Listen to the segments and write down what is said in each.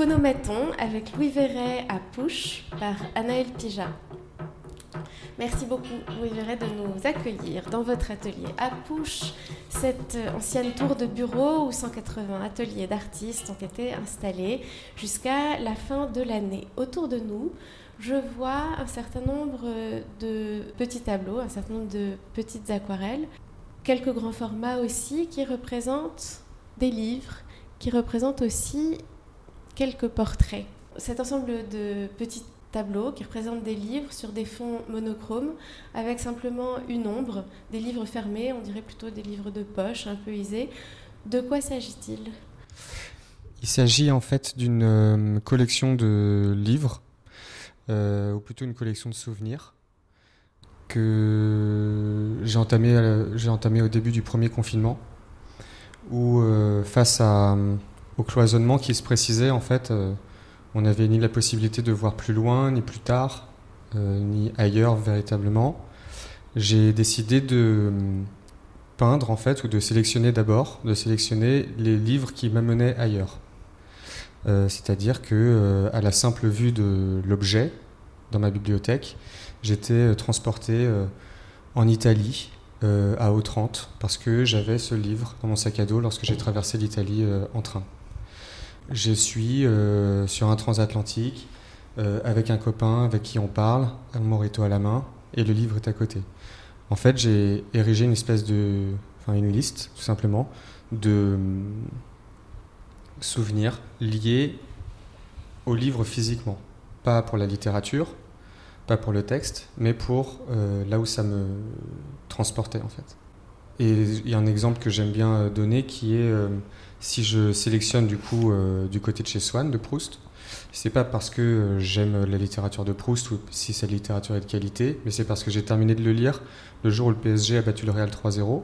Phonomaton avec Louis Verret à Pouche par Anaël Pija. Merci beaucoup Louis Verret de nous accueillir dans votre atelier à Pouche, cette ancienne tour de bureau où 180 ateliers d'artistes ont été installés jusqu'à la fin de l'année. Autour de nous, je vois un certain nombre de petits tableaux, un certain nombre de petites aquarelles, quelques grands formats aussi qui représentent des livres, qui représentent aussi quelques portraits. Cet ensemble de petits tableaux qui représentent des livres sur des fonds monochromes avec simplement une ombre, des livres fermés, on dirait plutôt des livres de poche un peu usés. De quoi s'agit-il? Il s'agit en fait d'une euh, collection de livres euh, ou plutôt une collection de souvenirs que j'ai entamé, euh, au début du premier confinement, où euh, face à, au cloisonnement qui se précisait, en fait, on n'avait ni la possibilité de voir plus loin, ni plus tard, ni ailleurs véritablement. J'ai décidé de peindre, en fait, ou de sélectionner d'abord, de sélectionner les livres qui m'amenaient ailleurs. Euh, c'est-à-dire que euh, à la simple vue de l'objet dans ma bibliothèque, j'étais euh, transporté en Italie à Autrante parce que j'avais ce livre dans mon sac à dos lorsque j'ai traversé l'Italie en train. Je suis sur un transatlantique avec un copain avec qui on parle, un morito à la main, et le livre est à côté. En fait, j'ai érigé une espèce de, enfin une liste tout simplement de souvenirs liés au livre physiquement. Pas pour la littérature, pas pour le texte, mais pour euh, là où ça me transportait en fait. Et il y a un exemple que j'aime bien euh, donner qui est euh, si je sélectionne du coup du côté de chez Swann de Proust, c'est pas parce que j'aime la littérature de Proust ou si cette littérature est de qualité, mais c'est parce que j'ai terminé de le lire le jour où le PSG a battu le Real 3-0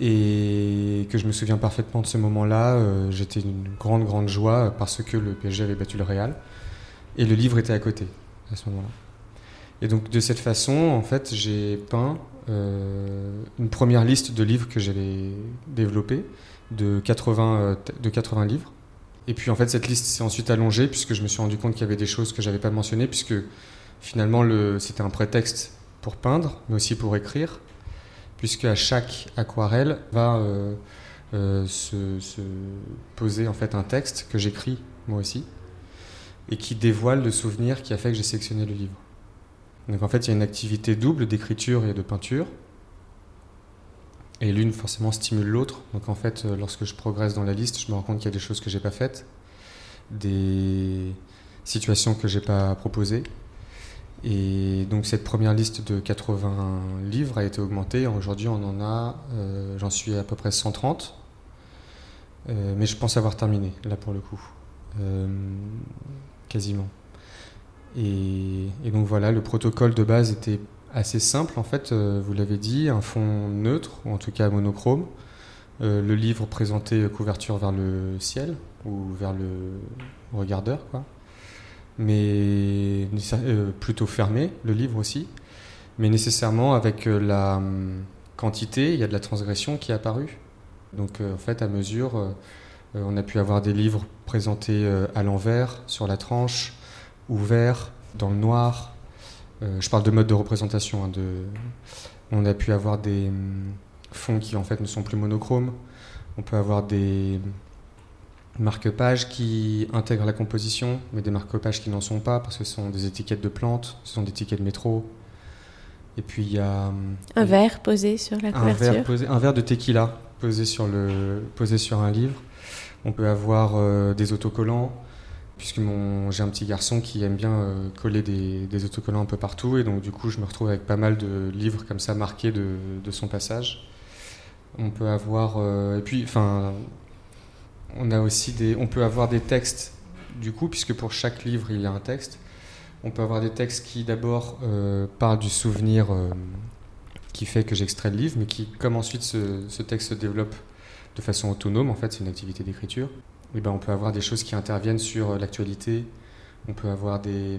et que je me souviens parfaitement de ce moment-là. Euh, j'étais une grande, grande joie parce que le PSG avait battu le Real et le livre était à côté à ce moment-là. Et donc de cette façon, en fait, j'ai peint euh, une première liste de livres que j'avais développée de 80, euh, de 80 livres. Et puis en fait, cette liste s'est ensuite allongée puisque je me suis rendu compte qu'il y avait des choses que j'avais pas mentionnées puisque finalement c'était un prétexte pour peindre, mais aussi pour écrire puisque à chaque aquarelle va euh, euh, se, poser en fait un texte que j'écris moi aussi et qui dévoile le souvenir qui a fait que j'ai sélectionné le livre. Donc en fait, il y a une activité double d'écriture et de peinture. Et l'une forcément stimule l'autre. Donc en fait, euh, lorsque je progresse dans la liste, je me rends compte qu'il y a des choses que j'ai pas faites, des situations que j'ai pas proposées, et donc cette première liste de 80 livres a été augmentée. Aujourd'hui, on en a, euh, j'en suis à peu près 130. Euh, mais je pense avoir terminé, là pour le coup. Quasiment. Et, donc voilà, le protocole de base était assez simple en fait, vous l'avez dit, un fond neutre, ou en tout cas monochrome. le livre présenté couverture vers le ciel ou vers le regardeur, quoi mais euh, plutôt fermé, le livre aussi, mais nécessairement avec euh, la hum, quantité, il y a de la transgression qui est apparue. Donc euh, en fait, à mesure, on a pu avoir des livres présentés à l'envers, sur la tranche, ouverts, dans le noir. je parle de mode de représentation. Hein, de... On a pu avoir des hum, fonds qui en fait ne sont plus monochromes. On peut avoir des marque-pages qui intègrent la composition, mais des marque-pages qui n'en sont pas, parce que ce sont des étiquettes de plantes, ce sont des tickets de métro. Et puis il y a... Un verre posé sur la couverture. Un verre, posé, un verre de tequila posé sur, le, posé sur un livre. On peut avoir euh, des autocollants, puisque j'ai un petit garçon qui aime bien euh, coller des, autocollants un peu partout, et donc du coup je me retrouve avec pas mal de livres comme ça marqués de, son passage. On peut avoir... Euh, et puis, enfin on a aussi des, on peut avoir des textes du coup, puisque pour chaque livre il y a un texte. On peut avoir des textes qui d'abord euh, parlent du souvenir qui fait que j'extrais le livre, mais qui, comme ensuite ce, texte se développe de façon autonome, en fait, c'est une activité d'écriture. Et ben, on peut avoir des choses qui interviennent sur euh, l'actualité. On peut avoir des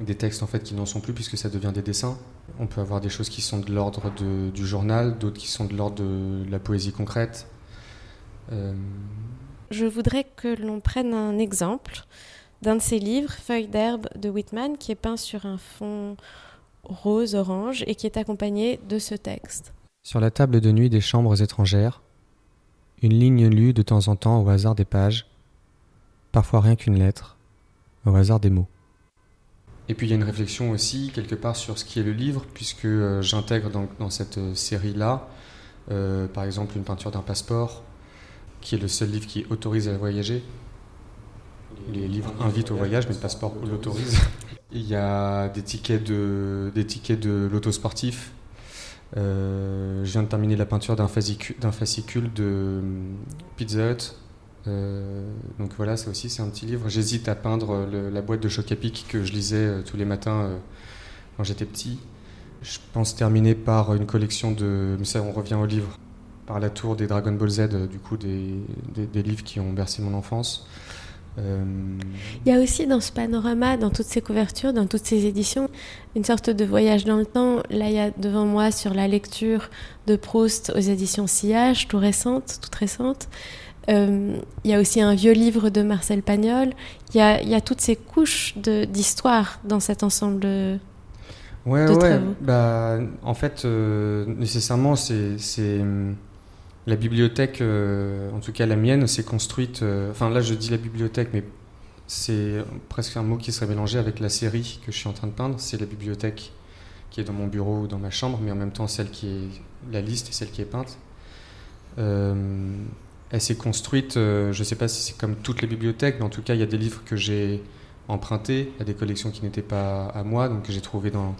des textes en fait qui n'en sont plus puisque ça devient des dessins. On peut avoir des choses qui sont de l'ordre du journal, d'autres qui sont de l'ordre de la poésie concrète. Euh, Je voudrais que l'on prenne un exemple d'un de ses livres, Feuilles d'herbe de Whitman, qui est peint sur un fond rose-orange et qui est accompagné de ce texte. Sur la table de nuit des chambres étrangères, une ligne lue de temps en temps au hasard des pages, parfois rien qu'une lettre, au hasard des mots. Et puis il y a une réflexion aussi quelque part sur ce qui est le livre, puisque euh, j'intègre dans, cette euh, série-là, euh, par exemple, une peinture d'un passeport, qui est le seul livre qui autorise à voyager. Les livres invitent au voyage, mais le passeport l'autorise. Il y a des tickets de, des tickets de l'auto sportif. Je viens de terminer la peinture d'un fascicule, de Pizza Hut euh, donc voilà, ça aussi c'est un petit livre. J'hésite à peindre la boîte de choc à pic que je lisais euh, tous les matins euh, quand j'étais petit. Je pense terminer par une collection de. Mais ça, on revient au livre. Par la tour des Dragon Ball Z, du coup, des, des, livres qui ont bercé mon enfance. Il y a aussi dans ce panorama, dans toutes ces couvertures, dans toutes ces éditions, une sorte de voyage dans le temps. Là, il y a devant moi sur la lecture de Proust aux éditions Sillage, tout récente, toute récente. Euh, il y a aussi un vieux livre de Marcel Pagnol. Il y a, toutes ces couches d'histoire dans cet ensemble de, ouais, ouais. Bah, en fait, euh, nécessairement, c'est la bibliothèque, euh, en tout cas la mienne, s'est construite. enfin, là, je dis la bibliothèque, mais c'est presque un mot qui serait mélangé avec la série que je suis en train de peindre. C'est la bibliothèque qui est dans mon bureau ou dans ma chambre, mais en même temps celle qui est la liste et celle qui est peinte. Elle s'est construite, euh, je ne sais pas si c'est comme toutes les bibliothèques, mais en tout cas, il y a des livres que j'ai empruntés à des collections qui n'étaient pas à moi, donc que j'ai trouvé dans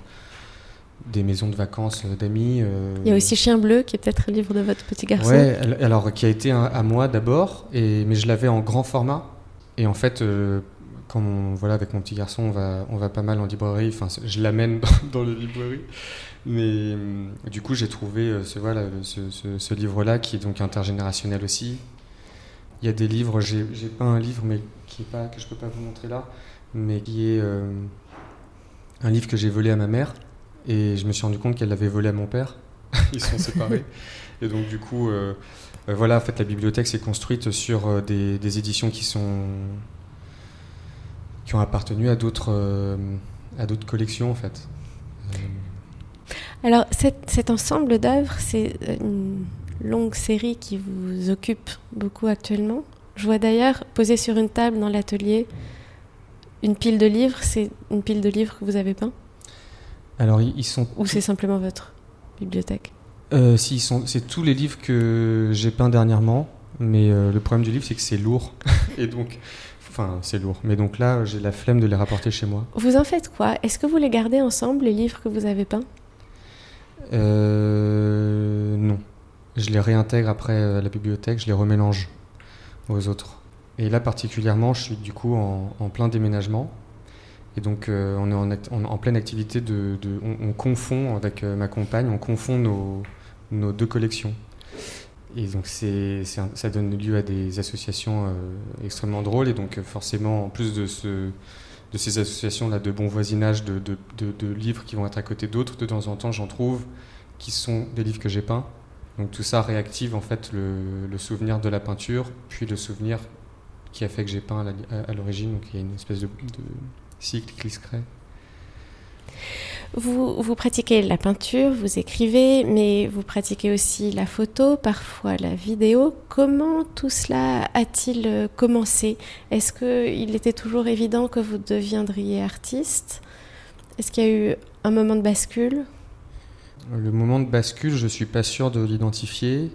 des maisons de vacances d'amis. Euh. Il y a aussi Chien Bleu, qui est peut-être le livre de votre petit garçon. Oui, alors qui a été à moi d'abord, mais je l'avais en grand format. Et en fait, euh, quand voilà, avec mon petit garçon, on va, on va pas mal en librairie, enfin, je l'amène dans, dans les librairies. Mais euh, du coup, j'ai trouvé euh, ce, voilà, ce, livre-là qui est donc intergénérationnel aussi. Il y a des livres, j'ai pas un livre mais qui est pas, que je peux pas vous montrer là, mais qui est euh, un livre que j'ai volé à ma mère et je me suis rendu compte qu'elle l'avait volé à mon père. Ils sont séparés. et donc du coup, voilà, en fait, la bibliothèque s'est construite sur des, des, éditions qui sont qui ont appartenu à d'autres à d'autres collections en fait. Alors, cet ensemble d'œuvres, c'est euh, une longue série qui vous occupe beaucoup actuellement. Je vois d'ailleurs posé sur une table dans l'atelier une pile de livres. C'est une pile de livres que vous avez peint Alors, ils sont. Ou c'est simplement votre bibliothèque euh, si, sont, c'est tous les livres que j'ai peints dernièrement, mais euh, le problème du livre, c'est que c'est lourd. Et donc, enfin, c'est lourd. Mais donc là, j'ai la flemme de les rapporter chez moi. Vous en faites quoi? Est-ce que vous les gardez ensemble, les livres que vous avez peints? Euh, non. Je les réintègre après à la bibliothèque, je les remélange aux autres. Et là particulièrement, je suis du coup en, plein déménagement. Et donc euh, on est en, pleine activité on, confond avec euh, ma compagne, on confond nos, deux collections. Et donc ça donne lieu à des associations extrêmement drôles. Et donc forcément, en plus de ce de ces associations-là de bon voisinage, de, livres qui vont être à côté d'autres. De temps en temps, j'en trouve qui sont des livres que j'ai peints. Donc tout ça réactive en fait le, le, souvenir de la peinture, puis le souvenir qui a fait que j'ai peint à, l'origine. Donc il y a une espèce de, cycle. Vous, vous, pratiquez la peinture, vous écrivez, mais vous pratiquez aussi la photo, parfois la vidéo. Comment tout cela a-t-il euh, commencé? Est-ce qu'il était toujours évident que vous deviendriez artiste? Est-ce qu'il y a eu un moment de bascule? Le moment de bascule, je ne suis pas sûr de l'identifier.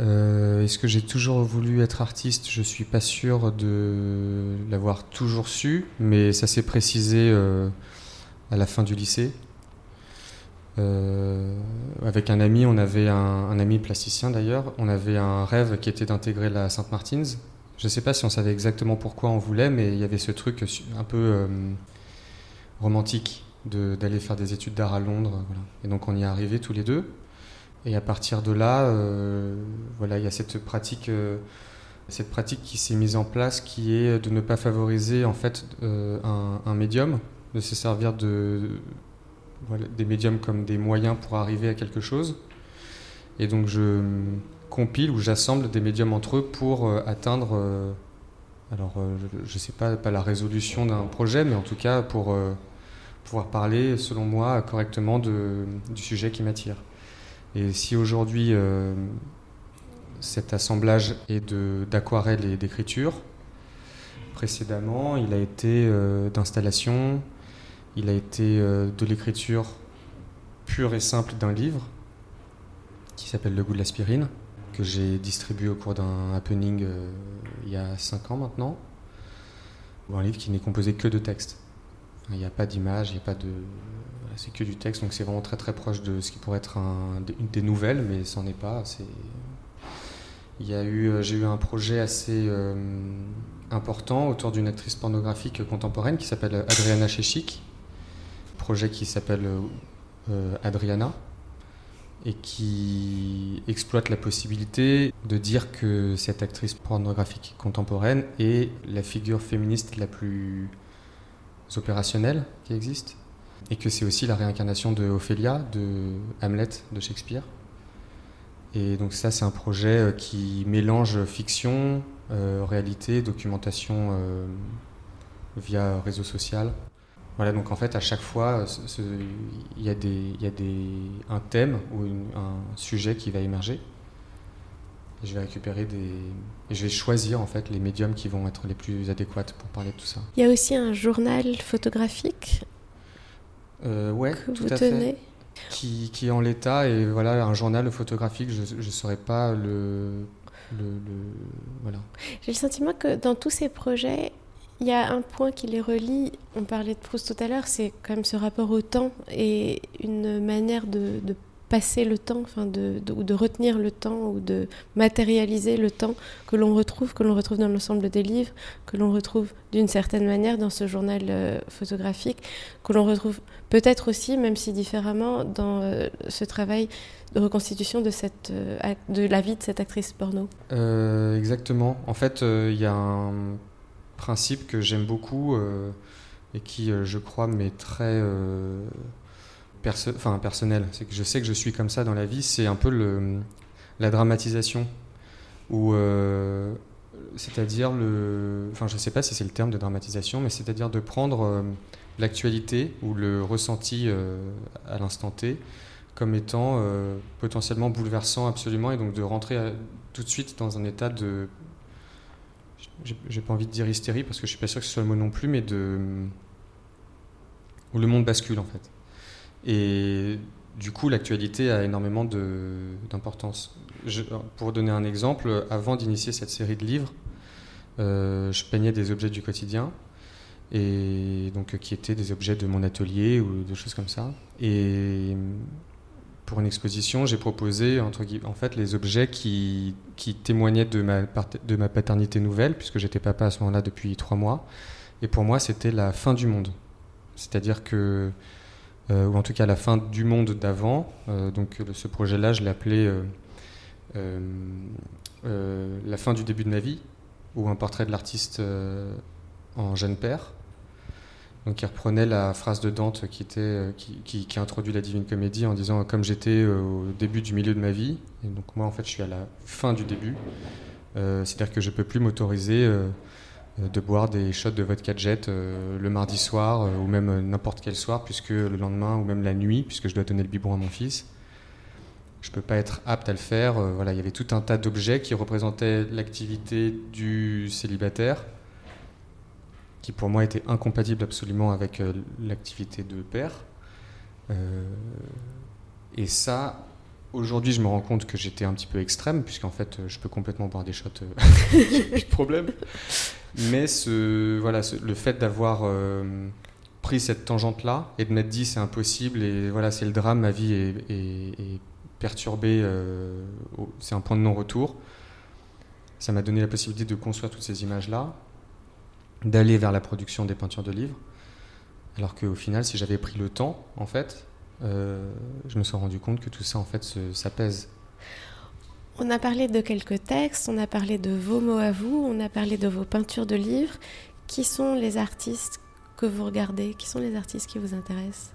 Euh, est-ce que j'ai toujours voulu être artiste? Je suis pas sûr de l'avoir toujours su, mais ça s'est précisé. Euh, à la fin du lycée. Euh, avec un ami, on avait un, ami plasticien d'ailleurs, on avait un rêve qui était d'intégrer la Sainte-Martins. Je ne sais pas si on savait exactement pourquoi on voulait, mais il y avait ce truc un peu romantique d'aller faire des études d'art à Londres. Et donc on y est arrivé tous les deux. Et à partir de là, euh, voilà, il y a cette pratique, cette pratique qui s'est mise en place, qui est de ne pas favoriser en fait un, un médium de se servir de, des médiums comme des moyens pour arriver à quelque chose. Et donc je, compile ou j'assemble des médiums entre eux pour euh, atteindre, euh, alors euh, je ne sais pas, pas la résolution d'un projet, mais en tout cas pour pouvoir parler, selon moi, correctement du sujet qui m'attire. Et si aujourd'hui cet assemblage est d'aquarelles et d'écriture, précédemment il a été d'installation, il a été de l'écriture pure et simple d'un livre qui s'appelle Le goût de l'aspirine que j'ai distribué au cours d'un happening euh, il y a 5 ans maintenant. Un livre qui n'est composé que de texte. Il n'y a pas d'image, il n'y a pas de. C'est que du texte, donc c'est vraiment très très proche de ce qui pourrait être un, des nouvelles, mais c'en est pas. Il y a eu, euh, j'ai eu un projet assez euh, important autour d'une actrice pornographique contemporaine qui s'appelle Adriana Chechik. Projet qui s'appelle Adriana, et qui exploite la possibilité de dire que cette actrice pornographique contemporaine est la figure féministe la plus opérationnelle qui existe et que c'est aussi la réincarnation de Ophélia de Hamlet de Shakespeare. Et donc ça c'est un projet euh, qui mélange fiction, euh, réalité, documentation euh, via réseau social voilà, donc en fait, à chaque fois, il y a, des, y a des, un thème ou un sujet qui va émerger. Et je vais récupérer des. Je vais choisir en fait les médiums qui vont être les plus adéquates pour parler de tout ça. Il y a aussi un journal photographique ouais, que vous tenez. Qui, qui, est en l'état et voilà un journal photographique je ne saurais pas le, le, le voilà. J'ai le sentiment que dans tous ces projets il y a un point qui les relie, on parlait de Proust tout à l'heure, c'est quand même ce rapport au temps et une manière de, passer le temps, enfin de, de, retenir le temps ou de matérialiser le temps que l'on retrouve, que l'on retrouve dans l'ensemble des livres, que l'on retrouve d'une certaine manière dans ce journal euh, photographique, que l'on retrouve peut-être aussi, même si différemment, dans euh, ce travail de reconstitution de, cette, euh, de la vie de cette actrice porno. exactement. En fait, il y a un principe que j'aime beaucoup et qui, je crois, m'est très euh, personnel. C'est que je sais que je suis comme ça dans la vie. C'est un peu le, la dramatisation. Ou c'est-à-dire le. Enfin, je ne sais pas si c'est le terme de dramatisation, mais c'est-à-dire de prendre l'actualité ou le ressenti à l'instant T comme étant potentiellement bouleversant absolument et donc de rentrer tout de suite dans un état de j'ai pas envie de dire hystérie parce que je suis pas sûr que ce soit le mot non plus, mais de où le monde bascule en fait. Et du coup, l'actualité a énormément d'importance. Pour donner un exemple, avant d'initier cette série de livres, euh, je peignais des objets du quotidien et donc qui étaient des objets de mon atelier ou des choses comme ça. Et pour une exposition, j'ai proposé en fait les objets qui, témoignaient de ma, de ma paternité nouvelle, puisque j'étais papa à ce moment-là depuis trois mois. Et pour moi, c'était la fin du monde. C'est-à-dire que, euh, ou en tout cas la fin du monde d'avant. Euh, donc ce projet-là, je l'ai appelé euh, La fin du début de ma vie, ou un portrait de l'artiste en jeune père donc qui reprenait la phrase de Dante qui, était, euh, qui, qui, introduit la Divine Comédie en disant comme j'étais euh, au début du milieu de ma vie, et donc moi en fait je suis à la fin du début, euh, c'est-à-dire que je peux plus m'autoriser de boire des shots de vodka jet le mardi soir ou même n'importe quel soir puisque le lendemain ou même la nuit puisque je dois donner le biberon à mon fils. Je peux pas être apte à le faire. voilà, il y avait tout un tas d'objets qui représentaient l'activité du célibataire qui pour moi était incompatible absolument avec euh, l'activité de père. Euh, et ça, aujourd'hui, je me rends compte que j'étais un petit peu extrême, puisqu'en fait, je peux complètement boire des shots, euh, de problème. Mais le fait d'avoir pris cette tangente-là et de m'être dit c'est impossible et voilà, c'est le drame, ma vie est, perturbée, c'est un point de non-retour. Ça m'a donné la possibilité de construire toutes ces images-là d'aller vers la production des peintures de livres. Alors qu'au final, si j'avais pris le temps, en fait, euh, je me suis rendu compte que tout ça, en fait, ça. On a parlé de quelques textes, on a parlé de vos mots à vous, on a parlé de vos peintures de livres. Qui sont les artistes que vous regardez? Qui sont les artistes qui vous intéressent?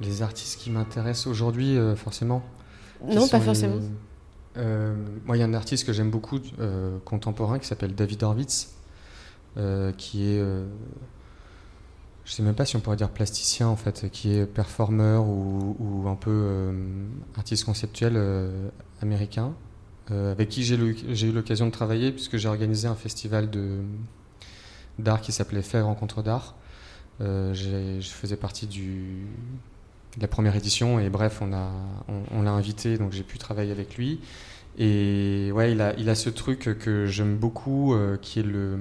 Les artistes qui m'intéressent aujourd'hui, euh, forcément Non, pas forcément. Moi, il y a un artiste que j'aime beaucoup, contemporain, qui s'appelle David Horvitz, qui est je sais même pas si on pourrait dire plasticien en fait, qui est performeur ou, un peu artiste conceptuel américain, avec qui j'ai eu l'occasion de travailler puisque j'ai organisé un festival d'art qui s'appelait Faire Rencontre d'art. je faisais partie du, la première édition. Et bref, on l'a invité, donc j'ai pu travailler avec lui. Et ouais, il a, ce truc que j'aime beaucoup, euh, qui est le,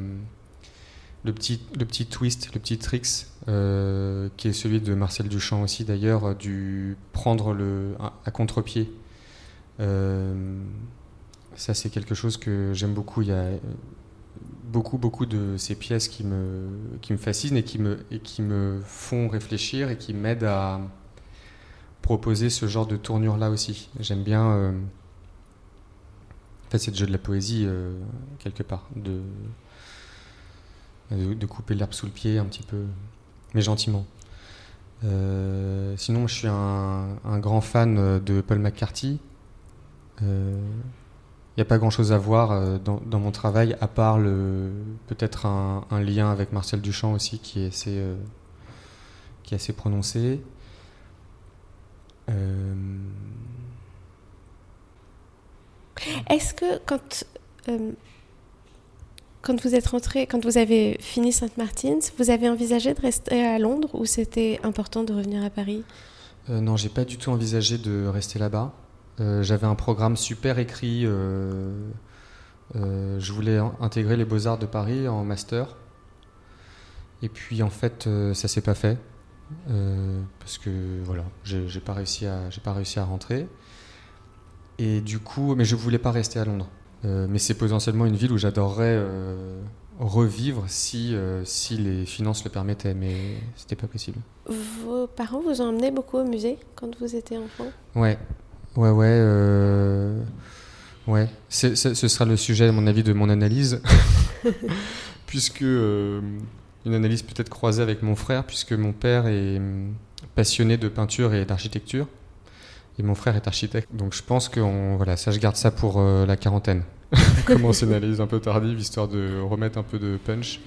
petit, twist, le petit tricks, euh, qui est celui de Marcel Duchamp aussi d'ailleurs, du prendre le, à, contre-pied. Euh, ça, c'est quelque chose que j'aime beaucoup. Il y a beaucoup, beaucoup de ces pièces qui me, qui me fascinent et qui me, et qui me font réfléchir et qui m'aident à, proposer ce genre de tournure-là aussi. J'aime bien. Euh, en fait, c'est le jeu de la poésie, euh, quelque part. De, de, couper l'herbe sous le pied un petit peu, mais gentiment. Euh, sinon, je suis un, grand fan de Paul McCarthy. Il n'y a pas grand-chose à voir dans, mon travail, à part peut-être un, un, lien avec Marcel Duchamp aussi, qui est assez, qui est assez prononcé. Euh, Est-ce que quand, euh, quand vous êtes rentré, quand vous avez fini Sainte-Martine, vous avez envisagé de rester à Londres ou c'était important de revenir à Paris? Euh, Non, j'ai pas du tout envisagé de rester là-bas. J'avais un programme super écrit. je voulais intégrer les Beaux-Arts de Paris en master. Et puis en fait, ça s'est pas fait. Euh, parce que voilà, j'ai pas réussi à j'ai pas réussi à rentrer. Et du coup, mais je voulais pas rester à Londres. Euh, mais c'est potentiellement une ville où j'adorerais euh, revivre si si les finances le permettaient, mais c'était pas possible. Vos parents vous ont emmené beaucoup au musée quand vous étiez enfant? Ouais, ouais, ouais. Ouais, ce sera le sujet, à mon avis, de mon analyse, puisque une analyse peut-être croisée avec mon frère, puisque mon père est hum, passionné de peinture et d'architecture, et mon frère est architecte. Donc je pense que voilà, ça, je garde ça pour euh, la quarantaine. Commencer une analyse un peu tardive, histoire de remettre un peu de punch.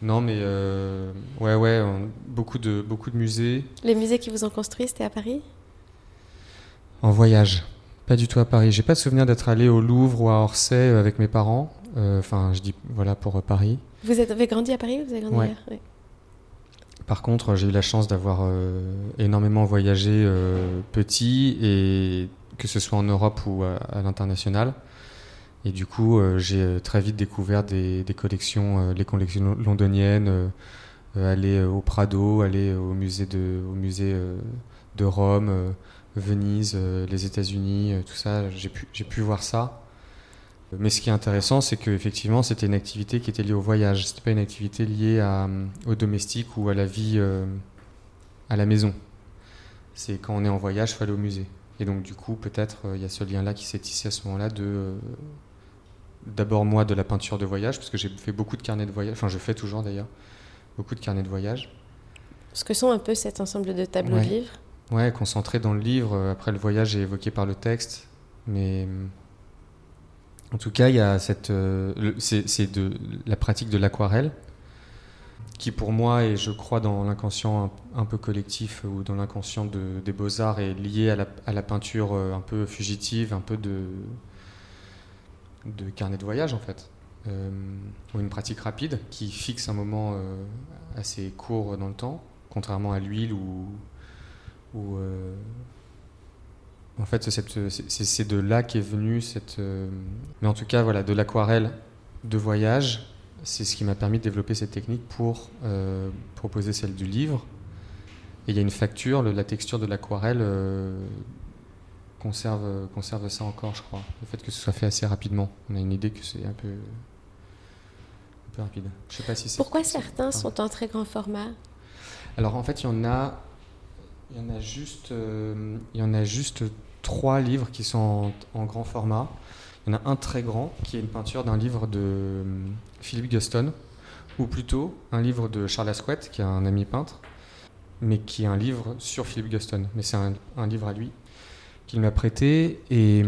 Non, mais euh, ouais, ouais, beaucoup, de, beaucoup de musées. Les musées qui vous ont construit, c'était à Paris? En voyage. Pas du tout à Paris. J'ai pas de souvenir d'être allé au Louvre ou à Orsay euh, avec mes parents. Enfin, je dis voilà pour Paris. Vous avez grandi à Paris vous avez grandi oui. Par contre, j'ai eu la chance d'avoir euh, énormément voyagé euh, petit, et que ce soit en Europe ou à, l'international. Et du coup, euh, j'ai très vite découvert des, collections, les collections londoniennes, aller au Prado, aller au musée de, au musée, de Rome, Venise, les États-Unis, tout ça. J'ai pu, pu voir ça. Mais ce qui est intéressant, c'est qu'effectivement, c'était une activité qui était liée au voyage. C'était pas une activité liée à, au domestique ou à la vie euh, à la maison. C'est quand on est en voyage, il faut aller au musée. Et donc, du coup, peut-être, euh, il y a ce lien-là qui s'est tissé à ce moment-là de. Euh, d'abord, moi, de la peinture de voyage, parce que j'ai fait beaucoup de carnets de voyage. Enfin, je fais toujours d'ailleurs. Beaucoup de carnets de voyage. Ce que sont un peu cet ensemble de tableaux de livres Ouais, concentré dans le livre. Après, le voyage est évoqué par le texte. Mais en tout cas, il y a cette, euh, c'est de la pratique de l'aquarelle qui pour moi et je crois dans l'inconscient un, peu collectif ou dans l'inconscient de, des beaux-arts est lié à la, peinture euh, un peu fugitive, un peu de, de carnet de voyage en fait, euh, ou une pratique rapide qui fixe un moment assez court dans le temps, contrairement à l'huile ou, ou en fait, c'est de là qu'est venue cette. Euh, mais en tout cas, voilà, de l'aquarelle de voyage, c'est ce qui m'a permis de développer cette technique pour euh, proposer celle du livre. Et il y a une facture, la texture de l'aquarelle euh, conserve, conserve ça encore, je crois. Le fait que ce soit fait assez rapidement. On a une idée que c'est un peu, un peu rapide. Je sais pas si Pourquoi certains sont en très grand format? Alors en fait, il y en a. Il y en a juste, il y en a juste trois livres qui sont en, grand format. Il y en a un très grand qui est une peinture d'un livre de euh, Philippe Guston, ou plutôt un livre de Charles Asquette, qui est un ami peintre, mais qui est un livre sur Philippe Guston. Mais c'est un, livre à lui qu'il m'a prêté. Et,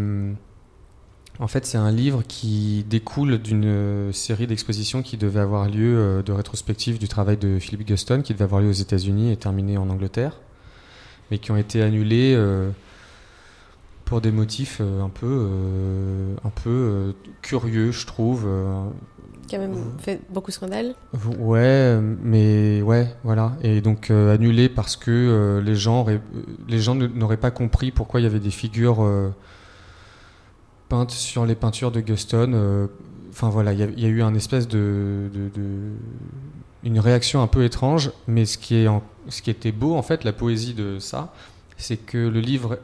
En fait, c'est un livre qui découle d'une série d'expositions qui devait avoir lieu euh, de rétrospective du travail de Philip Guston, qui devait avoir lieu aux États-Unis et terminé en Angleterre, mais qui ont été annulées euh, pour des motifs euh, un peu, un peu curieux, je trouve. Qui a même fait beaucoup de scandales. Ouais, mais ouais, voilà. Et donc annulé parce que les gens, les gens n'auraient pas compris pourquoi il y avait des figures peinte sur les peintures de Guston. Euh, enfin voilà, il y, a eu un espèce de, une réaction un peu étrange, mais ce qui, est était beau en fait, la poésie de ça, c'est que le livre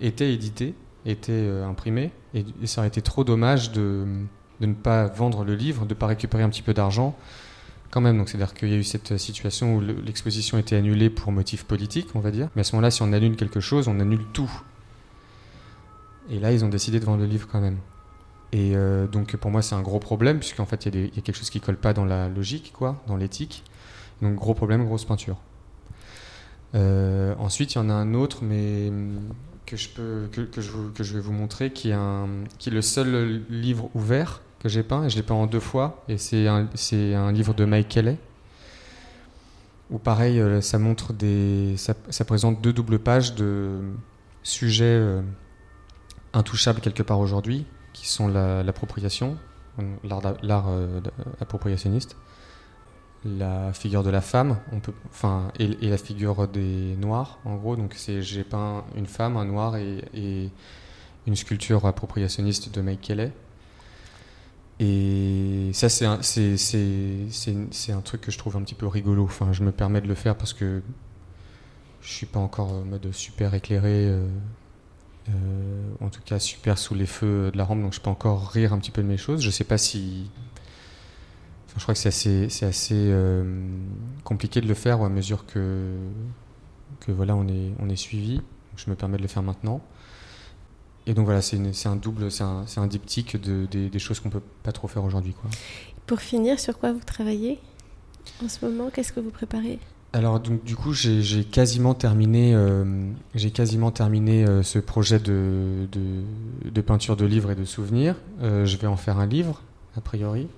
était édité, était euh, imprimé, et, ça aurait été trop dommage de, ne pas vendre le livre, de ne pas récupérer un petit peu d'argent quand même. C'est-à-dire qu'il y a eu cette situation où l'exposition était annulée pour motif politique, on va dire. Mais à ce moment-là, si on annule quelque chose, on annule tout. Et là, ils ont décidé de vendre le livre quand même. Et euh, donc pour moi, c'est un gros problème, puisqu'en fait, il y, a quelque chose qui colle pas dans la logique, quoi, dans l'éthique. Donc gros problème, grosse peinture. Euh, ensuite, il y en a un autre, mais hum, que je, peux, que, je, que je vais vous montrer, qui est, un, qui est le seul livre ouvert que j'ai peint, et je l'ai peint en deux fois, et c'est un, un livre de Mike Kelly, où pareil, euh, ça montre des... Ça, présente deux doubles pages de sujets intouchables quelque part aujourd'hui, qui sont l'appropriation, l'art euh, appropriationniste, la figure de la femme, enfin, et, la figure des noirs, en gros. Donc j'ai peint une femme, un noir et, une sculpture appropriationniste de Mike Kelly. Et ça, c'est un, truc que je trouve un petit peu rigolo. Enfin, je me permets de le faire parce que je suis pas encore en mode super éclairé. Euh, euh, en tout cas super sous les feux de la rampe, donc je peux encore rire un petit peu de mes choses. Je sais pas si. je crois que c'est assez, euh, compliqué de le faire à mesure que, voilà, on est, suivi. je me permets de le faire maintenant. Et donc voilà, c'est, un double, c'est un, diptyque de, des choses qu'on peut pas trop faire aujourd'hui. Pour finir, sur quoi vous travaillez en ce moment? Qu'est-ce que vous préparez? Alors donc, du coup j'ai quasiment terminé, euh, j'ai quasiment terminé euh, ce projet de, de, peinture de livres et de souvenirs. Euh, je vais en faire un livre a priori.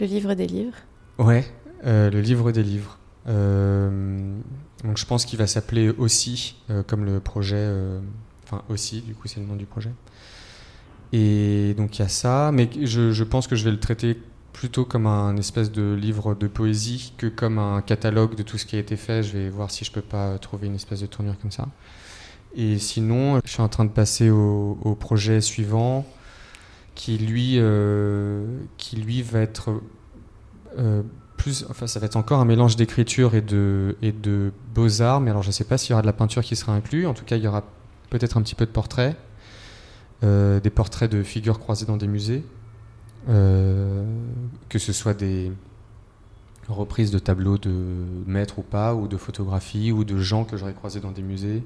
Le livre des livres. Ouais, le livre des livres. donc je pense qu'il va s'appeler aussi comme le projet, enfin aussi du coup c'est le nom du projet. Et donc il y a ça, mais je, je pense que je vais le traiter plutôt comme un espèce de livre de poésie que comme un catalogue de tout ce qui a été fait. Je vais voir si je peux pas trouver une espèce de tournure comme ça. Et sinon, je suis en train de passer au, projet suivant, qui lui, euh, qui lui va être euh, plus, enfin, ça va être encore un mélange d'écriture et de, et de beaux-arts. Mais alors, je ne sais pas s'il y aura de la peinture qui sera inclus. En tout cas, il y aura peut-être un petit peu de portraits, euh, des portraits de figures croisées dans des musées. Euh, que ce soit des reprises de tableaux de maîtres ou pas, ou de photographies, ou de gens que j'aurais croisés dans des musées.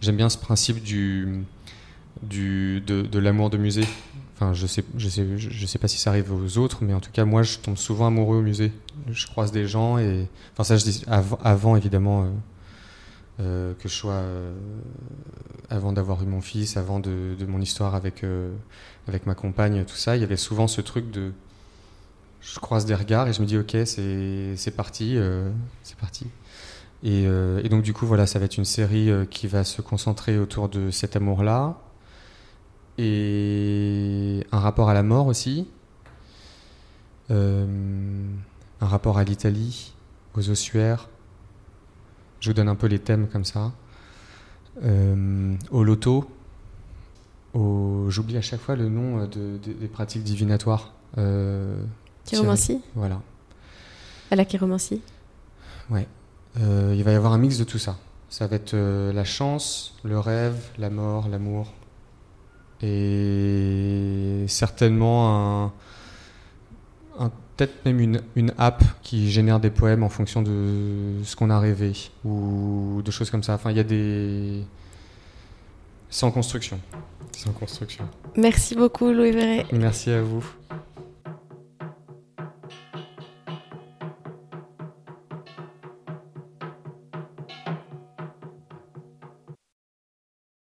J'aime bien ce principe du, de, l'amour de musée. Enfin, je sais, je, sais, je sais pas si ça arrive aux autres, mais en tout cas, moi, je tombe souvent amoureux au musée. Je croise des gens et. Enfin, ça, je dis avant, évidemment, euh, que je sois. avant d'avoir eu mon fils, avant de, mon histoire avec avec ma compagne, tout ça, il y avait souvent ce truc de. Je croise des regards et je me dis, ok, c'est parti, euh, c'est parti. Et, euh, donc, du coup, voilà, ça va être une série euh, qui va se concentrer autour de cet amour-là. Et un rapport à la mort aussi. un rapport à l'Italie, aux ossuaires. Je vous donne un peu les thèmes comme ça. au loto, J'oublie à chaque fois le nom euh, des pratiques divinatoires. Euh, chiromancie Voilà. À la chiromancie Ouais. Euh, il va y avoir un mix de tout ça. Ça va être euh, la chance, le rêve, la mort, l'amour. Et certainement un, peut-être même une, une, app qui génère des poèmes en fonction de ce qu'on a rêvé ou de choses comme ça. Enfin, il y a des. C'est en construction. C'est en construction. Merci beaucoup, Louis Verret. Merci à vous.